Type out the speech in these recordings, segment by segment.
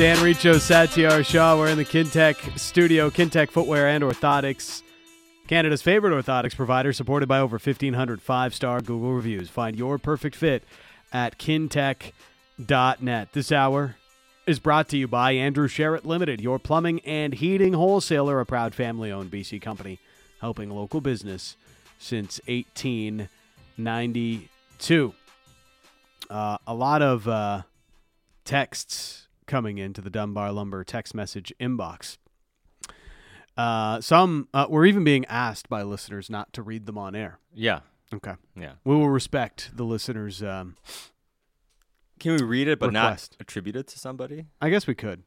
Dan Riccio, Satiar Shah. We're in the Kintec studio, Kintec Footwear and Orthotics, Canada's favorite orthotics provider, supported by over 1,500 five star Google reviews. Find your perfect fit at kintec.net. This hour is brought to you by Andrew Sheret Limited, your plumbing and heating wholesaler, a proud family owned BC company helping local business since 1892. Uh, a lot of uh, texts coming into the Dunbar Lumber text message inbox. Uh, some uh, were even being asked by listeners not to read them on air. Yeah. Okay. Yeah. We will respect the listeners. Um, Can we read it but Request. not attribute it to somebody? I guess we could.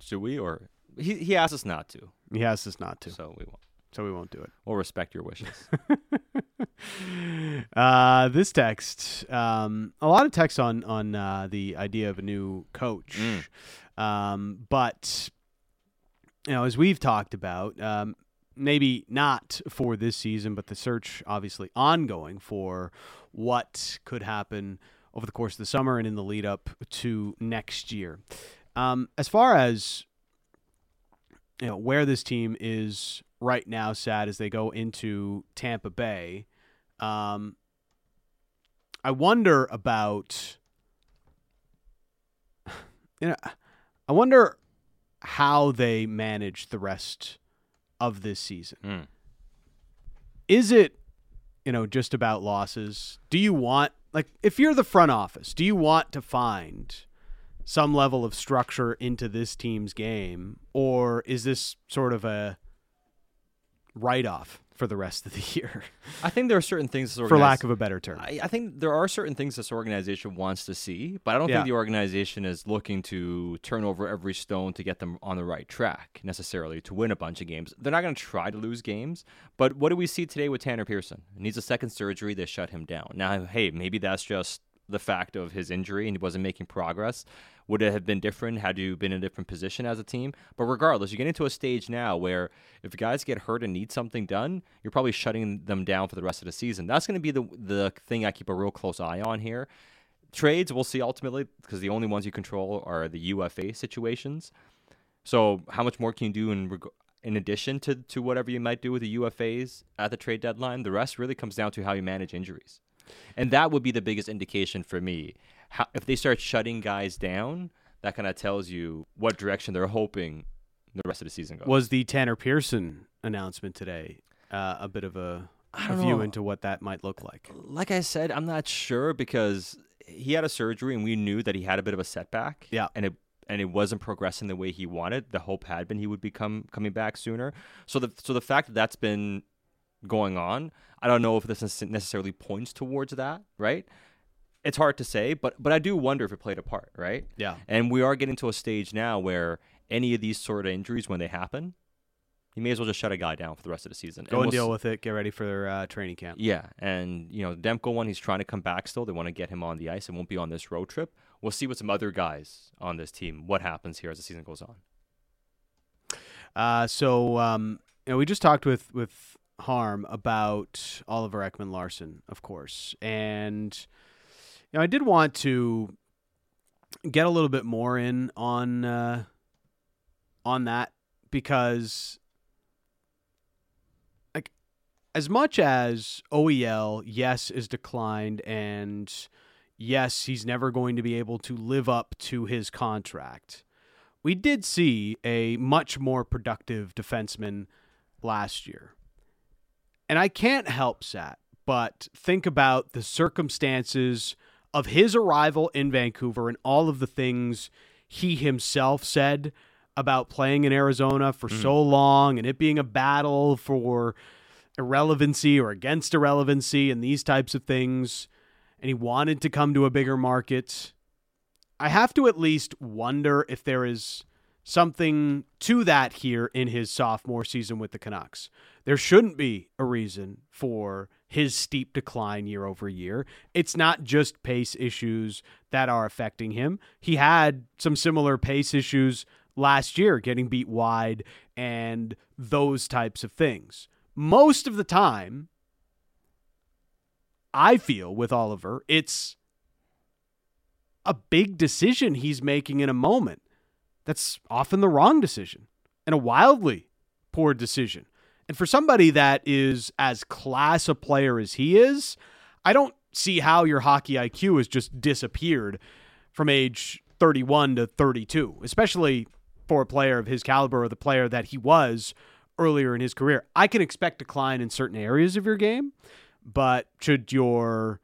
Should we or he he asked us not to, He asked us not to, so we won't. So we won't do it. We'll respect your wishes. uh, this text, um, a lot of text on on uh, the idea of a new coach, um, but you know, as we've talked about, um, maybe not for this season, but the search obviously ongoing for what could happen over the course of the summer and in the lead up to next year. Um, as far as you know where this team is right now, sad as they go into Tampa Bay. Um, I wonder about you know I wonder how they manage the rest of this season. Mm. Is it you know just about losses? Do you want like if you're the front office, do you want to find some level of structure into this team's game or is this sort of a write off for the rest of the year I think there are certain things this for lack of a better term? I, I think there are certain things this organization wants to see, but I don't Yeah. think the organization is looking to turn over every stone to get them on the right track necessarily to win a bunch of games. They're not going to try to lose games, but what do we see today with Tanner Pearson? He needs a second surgery. They shut him down. Now, hey, maybe that's just the fact of his injury and he wasn't making progress. Would it have been different had you been in a different position as a team? But regardless, you get into a stage now where if guys get hurt and need something done, you're probably shutting them down for the rest of the season. That's going to be the the thing I keep a real close eye on here. Trades, we'll see ultimately because the only ones you control are the UFA situations. So how much more can you do in reg- in addition to to whatever you might do with the UFAs at the trade deadline? The rest really comes down to how you manage injuries, and that would be the biggest indication for me. How, if they start shutting guys down, that kind of tells you what direction they're hoping the rest of the season goes. Was the Tanner Pearson announcement today uh, a bit of a, don't view know. into what that might look like? like I said, I'm not sure because he had a surgery and we knew that he had a bit of a setback. Yeah. And it and it wasn't progressing the way he wanted. The hope had been he would become coming back sooner. So the so the fact that that's been going on, I don't know if this necessarily points towards that, right? It's hard to say, but but I do wonder if it played a part, right? Yeah. And we are getting to a stage now where any of these sort of injuries, when they happen, you may as well just shut a guy down for the rest of the season. Go and we'll deal s- with it. Get ready for uh, training camp. yeah, and you know Demko one, he's trying to come back still. They want to get him on the ice. It won't be on this road trip. We'll see with some other guys on this team what happens here as the season goes on. Uh, so um, you know, we just talked with with Harm about Oliver Ekman Larsson, of course, and know, I did want to get a little bit more in on uh, on that because, like, as much as OEL, yes, is declined, and yes, he's never going to be able to live up to his contract we did see a much more productive defenseman last year. And I can't help Sat, but think about the circumstances of his arrival in Vancouver and all of the things he himself said about playing in Arizona for hmm. so long and it being a battle for irrelevancy or against irrelevancy and these types of things. And he wanted to come to a bigger market. I have to at least wonder if there is something to that here in his sophomore season with the Canucks. There shouldn't be a reason for his steep decline year over year. It's not just pace issues that are affecting him. He had some similar pace issues last year, getting beat wide and those types of things. Most of the time, I feel with Oliver, it's a big decision he's making in a moment that's often the wrong decision and a wildly poor decision. And for somebody that is as class a player as he is, I don't see how your hockey IQ has just disappeared from age 31 to 32, especially for a player of his caliber or the player that he was earlier in his career. I can expect decline in certain areas of your game, but should your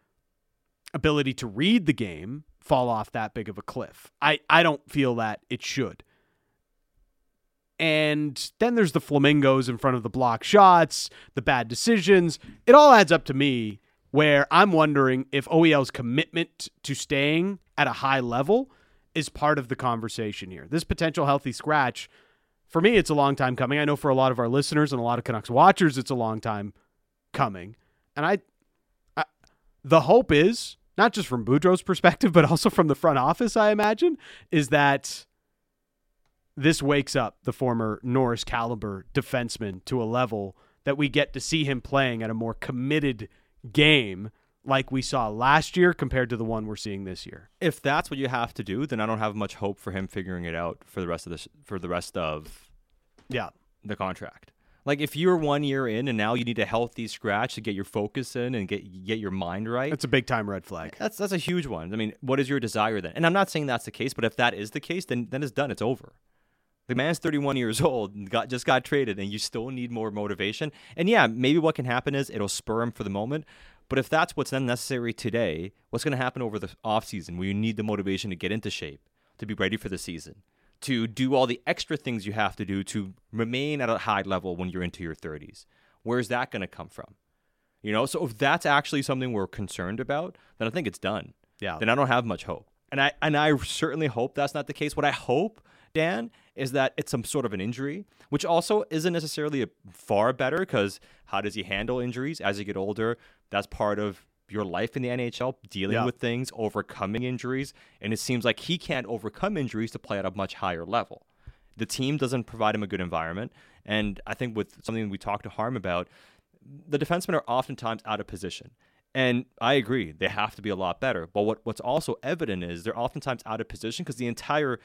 ability to read the game fall off that big of a cliff? I, I don't feel that it should. And then there's the flamingos in front of the block shots, the bad decisions. It all adds up to me where I'm wondering if OEL's commitment to staying at a high level is part of the conversation here. This potential healthy scratch, for me, it's a long time coming. I know for a lot of our listeners and a lot of Canucks watchers, it's a long time coming. And I, I the hope is not just from Boudreau's perspective, but also from the front office, I imagine, is that this wakes up the former Norris caliber defenseman to a level that we get to see him playing at a more committed game like we saw last year compared to the one we're seeing this year. If that's what you have to do, then I don't have much hope for him figuring it out for the rest of this for the rest of yeah, the contract. Like if you're one year in and now you need a healthy scratch to get your focus in and get get your mind right. That's a big time red flag. That's that's a huge one. I mean, what is your desire then? And I'm not saying that's the case, but if that is the case, then then it's done. It's over. The man's 31 years old got just got traded, and you still need more motivation. And yeah, maybe what can happen is it'll spur him for the moment. But if that's what's then necessary today, what's going to happen over the offseason where you need the motivation to get into shape, to be ready for the season, to do all the extra things you have to do to remain at a high level when you're into your 30s? Where's that going to come from? You know, so if that's actually something we're concerned about, then I think it's done. Yeah. Then I don't have much hope. And I and I certainly hope that's not the case. What I hope, Dan, is that it's some sort of an injury, which also isn't necessarily a far better because how does he handle injuries as you get older? That's part of your life in the NHL, dealing Yeah. with things, overcoming injuries. And it seems like he can't overcome injuries to play at a much higher level. The team doesn't provide him a good environment. And I think with something we talked to Harm about, the defensemen are oftentimes out of position. And I agree, they have to be a lot better. But what, what's also evident is they're oftentimes out of position because the entire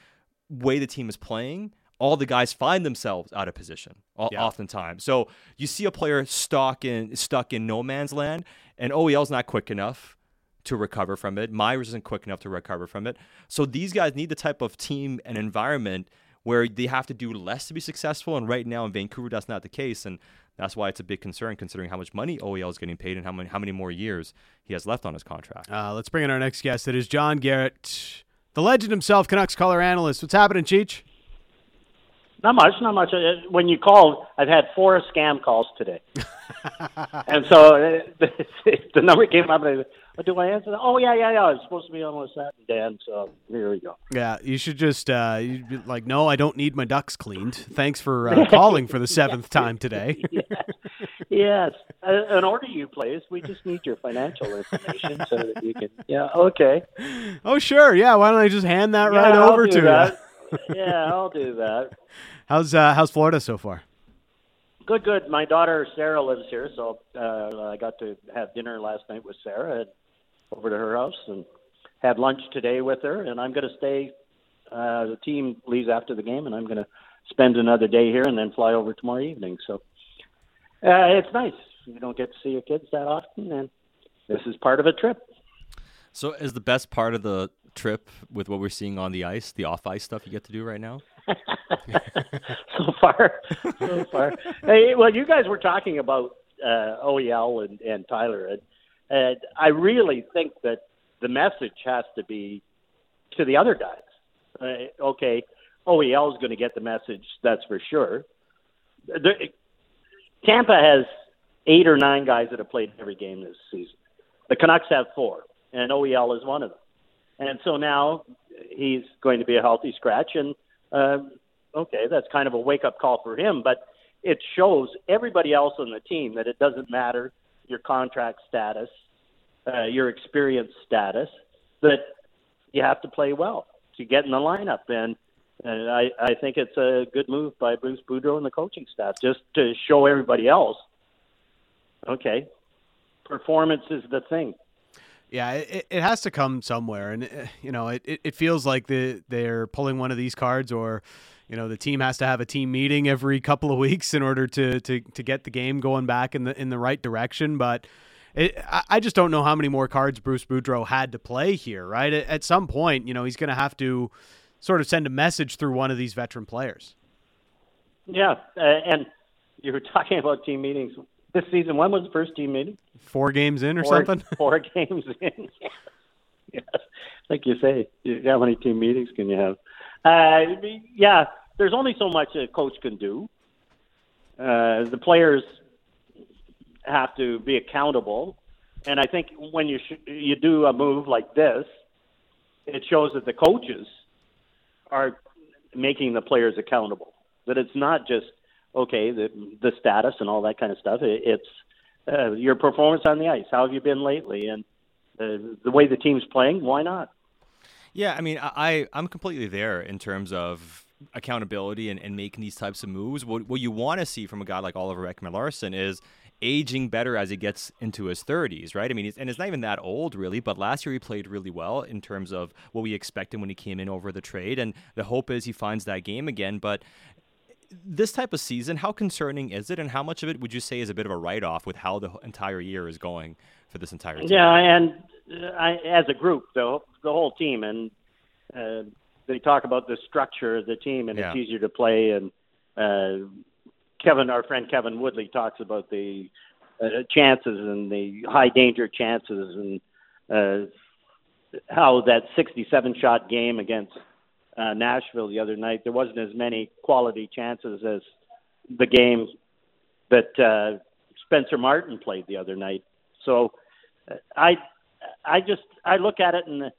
way the team is playing, all the guys find themselves out of position, Yeah. oftentimes. So you see a player stuck in stuck in no man's land, and OEL's not quick enough to recover from it. Myers isn't quick enough to recover from it. So these guys need the type of team and environment where they have to do less to be successful. And right now in Vancouver, that's not the case, and that's why it's a big concern considering how much money OEL is getting paid and how many how many more years he has left on his contract. Uh, let's bring in our next guest. It is John Garrett, the legend himself, Canucks color analyst. What's happening, Cheech? Not much, not much. Uh, When you called, I've had four scam calls today, and so uh, the number came up. And I, what do I answer? That? Oh yeah, yeah, yeah. I was supposed to be on with that, Dan. So here we go. Yeah, you should just uh, you'd be like, no, I don't need my ducks cleaned. Thanks for uh, calling for the seventh time today. Yes, in order you please. We just need your financial information so that you can. Yeah, okay. oh, sure, yeah. Why don't I just hand that right Yeah, I'll over to that. you? yeah, I'll do that. How's uh, how's Florida so far? Good, good. My daughter Sarah lives here, so uh, I got to have dinner last night with Sarah and over to her house and had lunch today with her. And I'm going to stay. Uh, the team leaves after the game, and I'm going to spend another day here and then fly over tomorrow evening. So uh, it's nice. You don't get to see your kids that often, and this is part of a trip. So is the best part of the trip with what we're seeing on the ice, the off ice stuff you get to do right now? so far, so far. Hey, well, you guys were talking about uh, OEL and, and Tyler, and, and I really think that the message has to be to the other guys. Uh, okay, OEL is going to get the message, that's for sure. Tampa has eight or nine guys that have played every game this season. The Canucks have four, and OEL is one of them. And so now he's going to be a healthy scratch, and uh, okay, that's kind of a wake up call for him, but it shows everybody else on the team that it doesn't matter your contract status, uh, your experience status, that you have to play well to get in the lineup. And, and I, I think it's a good move by Bruce Boudreau and the coaching staff just to show everybody else, okay, performance is the thing. Yeah, it, it has to come somewhere, and uh, you know, it, it feels like the they're pulling one of these cards, or you know, the team has to have a team meeting every couple of weeks in order to to to get the game going back in the in the right direction. But it, I just don't know how many more cards Bruce Boudreau had to play here. Right at, some point, you know, he's going to have to sort of send a message through one of these veteran players. Yeah, uh, and you were talking about team meetings this season. When was the first team meeting? Four games in or four, something? Four games in. yeah. Like you say, how many team meetings can you have? Uh, yeah, there's only so much a coach can do. Uh, the players have to be accountable, and I think when you sh- you do a move like this, it shows that the coaches are making the players accountable. That it's not just okay the the status and all that kind of stuff. It, it's uh, your performance on the ice. How have you been lately? And uh, the way the team's playing. Why not? Yeah, I mean, I I'm completely there in terms of accountability and, and making these types of moves. What what you want to see from a guy like Oliver Ekman-Larsson is aging better as he gets into his 30s, right? I mean, and it's not even that old, really, but last year he played really well in terms of what we expected when he came in over the trade. And the hope is he finds that game again. But this type of season, how concerning is it, and how much of it would you say is a bit of a write off with how the entire year is going for this entire team? Yeah, and uh, I, as a group, though, the whole team, and uh, they talk about the structure of the team, and yeah. it's easier to play. And uh, Kevin, our friend Kevin Woodley, talks about the uh, chances and the high danger chances, and uh, how that 67 shot game against uh, Nashville the other night, there wasn't as many quality chances as the game that uh, Spencer Martin played the other night. So uh, I, I just I look at it and uh,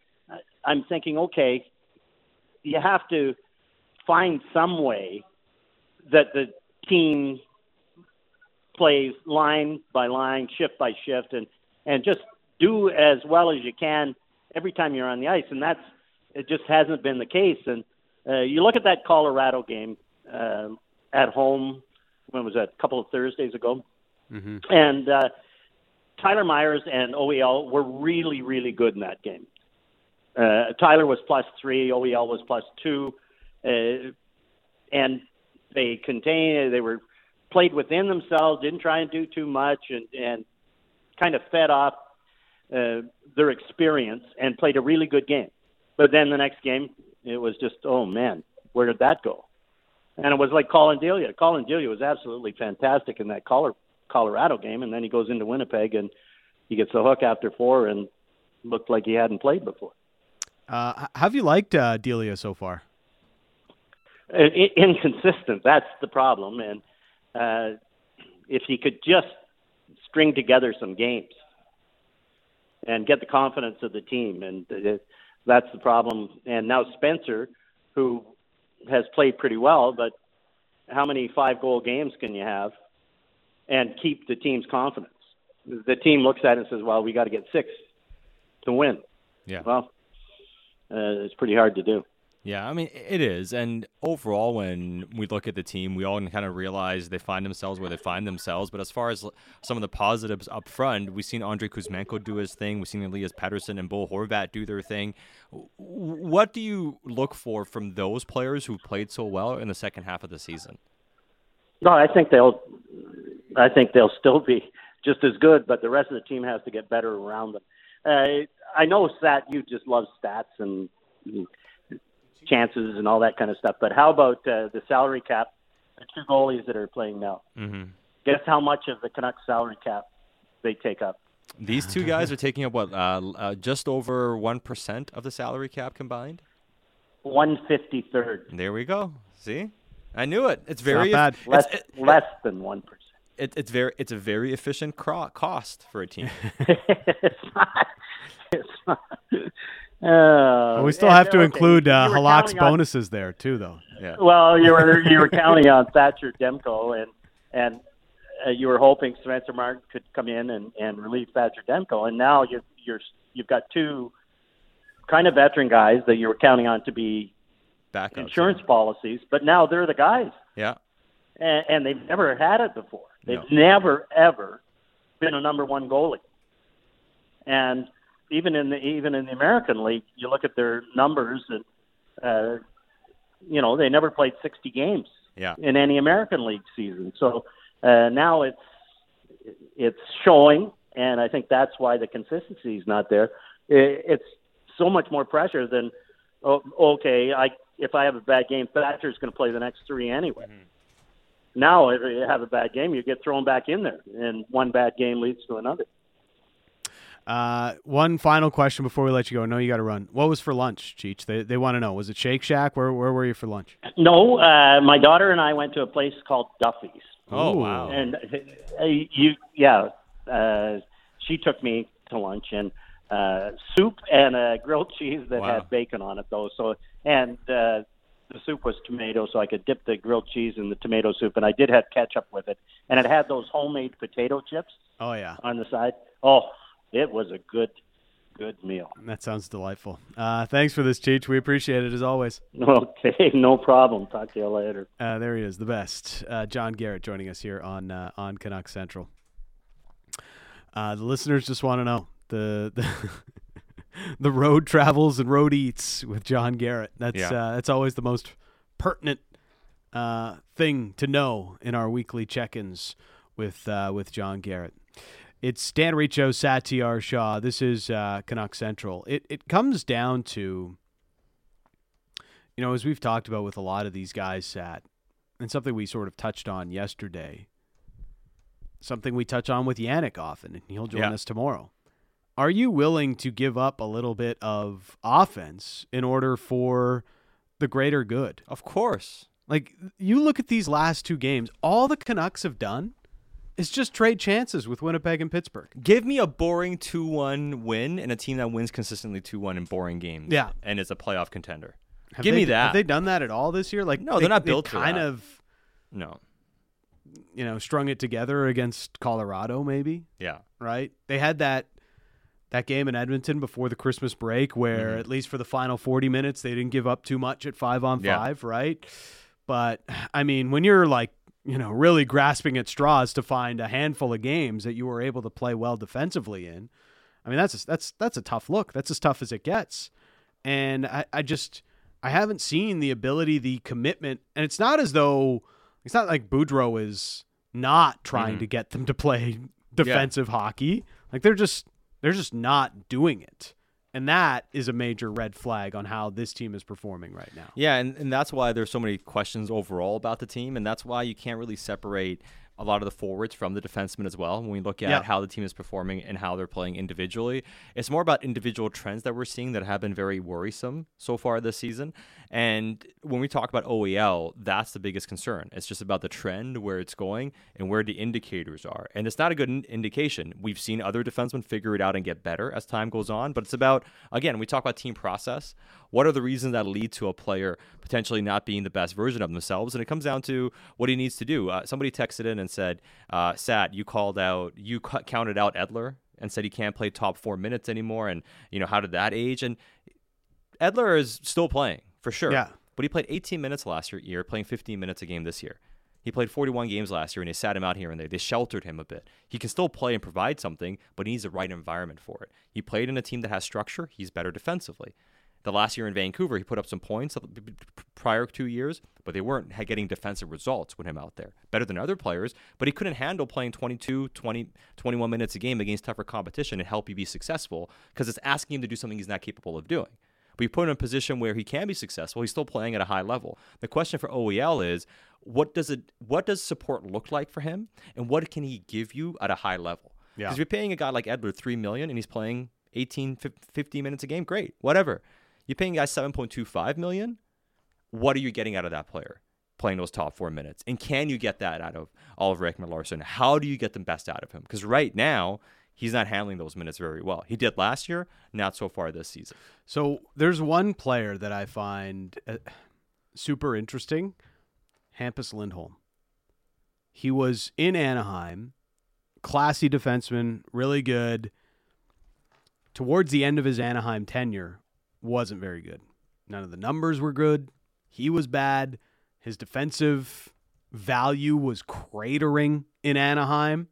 I'm thinking, okay, you have to find some way that the team plays line by line, shift by shift, and and just do as well as you can every time you're on the ice, and that's it just hasn't been the case. And uh, you look at that Colorado game uh, at home. When was that? A couple of Thursdays ago. Mm-hmm. And uh, Tyler Myers and OEL were really, really good in that game. Uh, Tyler was plus three, OEL was plus two, uh, and they contained. They were played within themselves, didn't try and do too much, and and kind of fed off uh, their experience and played a really good game. But then the next game, it was just, oh man, where did that go? And it was like Collin Delia. Collin Delia was absolutely fantastic in that Colorado game, and then he goes into Winnipeg and he gets the hook after four and looked like he hadn't played before. Uh, have you liked uh, Delia so far? inconsistent. That's the problem, and uh, if he could just string together some games and get the confidence of the team, and it, that's the problem. And now Spencer, who has played pretty well, but how many five goal games can you have and keep the team's confidence? The team looks at it and says, well, we got to get six to win. Yeah. Well, uh, it's pretty hard to do. Yeah, I mean it is, and overall, when we look at the team, we all kind of realize they find themselves where they find themselves. But as far as some of the positives up front, we've seen Andrei Kuzmenko do his thing. We've seen Elias Pettersson and Bo Horvat do their thing. What do you look for from those players who played so well in the second half of the season? No, I think they'll. I think they'll still be just as good, but the rest of the team has to get better around them. Uh, I know that you just love stats and chances and all that kind of stuff. But how about uh, the salary cap? The two goalies that are playing now. Mm-hmm. Guess how much of the Canucks salary cap they take up? These two guys are taking up what, uh, uh, just over one percent of the salary cap combined. One fifty third. There we go. See, I knew it. It's very bad. It's, less, it, less than one percent. It, it's very it's a very efficient cro- cost for a team. it's not. It's not. Uh, we still have to okay. include uh, Halak's bonuses on, there too, though. Yeah. Well, you were you were counting on Thatcher Demko, and and uh, you were hoping Spencer Martin could come in and, and relieve Thatcher Demko, and now you you're you've got two kind of veteran guys that you were counting on to be Backups, insurance yeah. policies, but now they're the guys. Yeah. And, and they've never had it before. They've no. never ever been a number one goalie. And even in the even in the American League, you look at their numbers, and uh, you know they never played 60 games Yeah. in any American League season. So uh, now it's it's showing, and I think that's why the consistency is not there. It, it's so much more pressure than oh, okay. I if I have a bad game, Thatcher's going to play the next three anyway. Now, if you have a bad game, you get thrown back in there, and one bad game leads to another. Uh, one final question before we let you go. I know you got to run. What was for lunch, Cheech? They they want to know. Was it Shake Shack? Where where were you for lunch? No, uh, my daughter and I went to a place called Duffy's. Oh Ooh. wow. and uh, you yeah uh she took me to lunch and uh soup and a grilled cheese that Wow. had bacon on it though so and uh the soup was tomato so i could dip the grilled cheese in the tomato soup and i did have ketchup with it and it had those homemade potato chips Oh yeah, on the side oh it was a good good meal that sounds delightful. Uh, thanks for this, Cheech. We appreciate it as always. okay no problem talk to you later Uh, there he is, the best. Uh, John Garrett joining us here on uh, on Canuck Central. Uh, the listeners just want to know the the, the road travels and road eats with John Garrett. That's Yeah. uh, that's always the most pertinent uh, thing to know in our weekly check-ins with uh, with John Garrett. It's Dan Riccio, Satiar Shah. This is uh, Canuck Central. It it comes down to you know, as we've talked about with a lot of these guys, Sat, and something we sort of touched on yesterday, something we touch on with Yannick often, and he'll join Yeah. us tomorrow. Are you willing to give up a little bit of offense in order for the greater good? Of course. Like, you look at these last two games, all the Canucks have done is just trade chances with Winnipeg and Pittsburgh. Give me a boring 2 1 win and a team that wins consistently 2 1 in boring games. Yeah. And is a playoff contender. Have Give they, me that. Have they done that at all this year? Like, No, they- they're not built kind that. of, No. you know, strung it together against Colorado, maybe. Yeah. right? They had that that game in Edmonton before the Christmas break where Mhm. at least for the final 40 minutes they didn't give up too much at 5 on Yeah. 5, right? But I mean, when you're like, you know, really grasping at straws to find a handful of games that you were able to play well defensively in, I mean, that's a, that's that's a tough look. That's as tough as it gets. And I, I just I haven't seen the ability, the commitment, and it's not as though it's not like Boudreau is not trying Mhm. to get them to play defensive hockey. Like they're just they're just not doing it. And that is a major red flag on how this team is performing right now. Yeah, and, and that's why there's so many questions overall about the team, and that's why you can't really separate a lot of the forwards from the defensemen as well. When we look at Yeah. how the team is performing and how they're playing individually, it's more about individual trends that we're seeing that have been very worrisome so far this season. And when we talk about OEL, that's the biggest concern. It's just about the trend, where it's going, and where the indicators are. And it's not a good in- indication. We've seen other defensemen figure it out and get better as time goes on, but it's about, again, we talk about team process. What are the reasons that lead to a player potentially not being the best version of themselves? And it comes down to what he needs to do. Uh, somebody texted in and said, uh, Sat, you called out, you cu- counted out Edler and said he can't play top four minutes anymore. And, you know, how did that age? And Edler is still playing for sure. Yeah. But he played 18 minutes last year, year, playing 15 minutes a game this year. He played 41 games last year, and they sat him out here and there. They sheltered him a bit. He can still play and provide something, but he needs the right environment for it. He played in a team that has structure. He's better defensively. The last year in Vancouver, he put up some points prior two years, but they weren't getting defensive results with him out there. Better than other players, but he couldn't handle playing 22, 20, 21 minutes a game against tougher competition and help you be successful because it's asking him to do something he's not capable of doing. But you put him in a position where he can be successful. He's still playing at a high level. The question for OEL is what does it what does support look like for him and what can he give you at a high level? Yeah. Because you're paying a guy like Edler 3 million and he's playing 18 fif- 15 minutes a game, great. Whatever. You're paying guys 7.25 million. What are you getting out of that player? Playing those top four minutes, and can you get that out of Oliver Ekman Larsson? How do you get the best out of him? Because right now he's not handling those minutes very well. He did last year, not so far this season. So there's one player that I find uh, super interesting, Hampus Lindholm. He was in Anaheim, classy defenseman, really good. Towards the end of his Anaheim tenure, wasn't very good. None of the numbers were good. He was bad. His defensive value was cratering in Anaheim.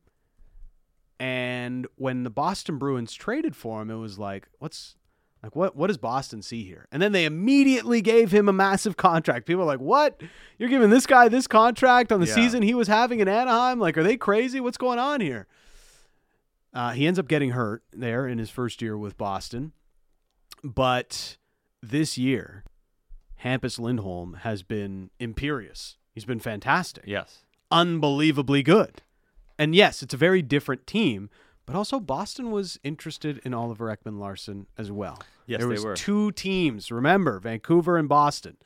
And when the Boston Bruins traded for him, it was like, what's like what what does Boston see here? And then they immediately gave him a massive contract. People are like, "What? You're giving this guy this contract on the Yeah. season he was having in Anaheim? Like, are they crazy? What's going on here?" Uh, he ends up getting hurt there in his first year with Boston, but this year, Hampus Lindholm has been imperious. He's been fantastic Yes. unbelievably good. And yes, it's a very different team, but also Boston was interested in Oliver Ekman Larsson as well. Yes, there was were. two teams. Remember, Vancouver and Boston.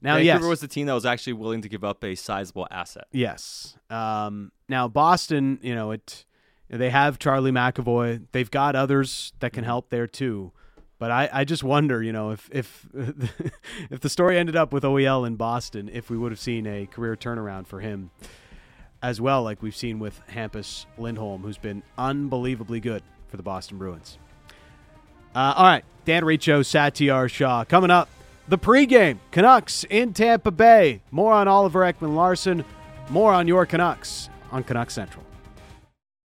Now, Vancouver yes, was the team that was actually willing to give up a sizable asset. yes. Um, now Boston, you know it. They have Charlie McAvoy. They've got others that Mm-hmm. can help there too. But I, I just wonder, you know, if if if the story ended up with OEL in Boston, if we would have seen a career turnaround for him as well, like we've seen with Hampus Lindholm, who's been unbelievably good for the Boston Bruins. Uh, all right, Dan Riccio, Satiar Shah coming up. The pregame Canucks in Tampa Bay. More on Oliver Ekman Larsson. More on your Canucks on Canucks Central.